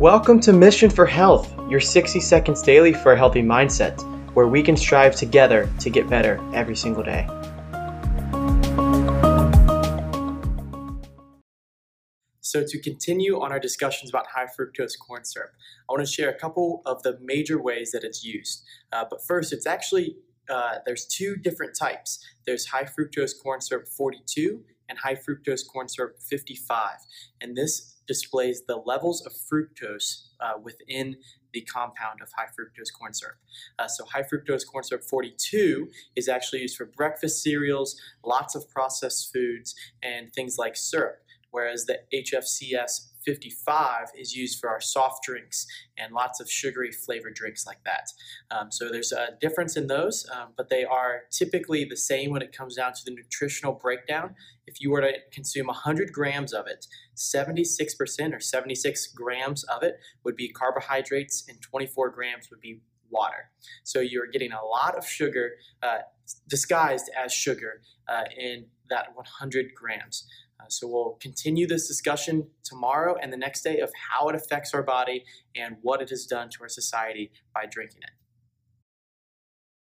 Welcome to Mission for Health, your 60 seconds daily for a healthy mindset, where we can strive together to get better every single day. So, to continue on our discussions about high fructose corn syrup, I want to share a couple of the major ways that it's used. Uh, but first, it's actually uh, there's two different types. There's high fructose corn syrup 42 and high fructose corn syrup 55, and this displays the levels of fructose uh, within the compound of high fructose corn syrup. Uh, so high fructose corn syrup 42 is actually used for breakfast cereals, lots of processed foods, and things like syrup, whereas the HFCS 55 is used for our soft drinks and lots of sugary flavored drinks like that. Um, so there's a difference in those, um, but they are typically the same when it comes down to the nutritional breakdown. If you were to consume 100 grams of it, 76% or 76 grams of it would be carbohydrates and 24 grams would be water. So you're getting a lot of sugar uh, disguised as sugar uh, in that 100 grams. Uh, so we'll continue this discussion tomorrow and the next day of how it affects our body and what it has done to our society by drinking it.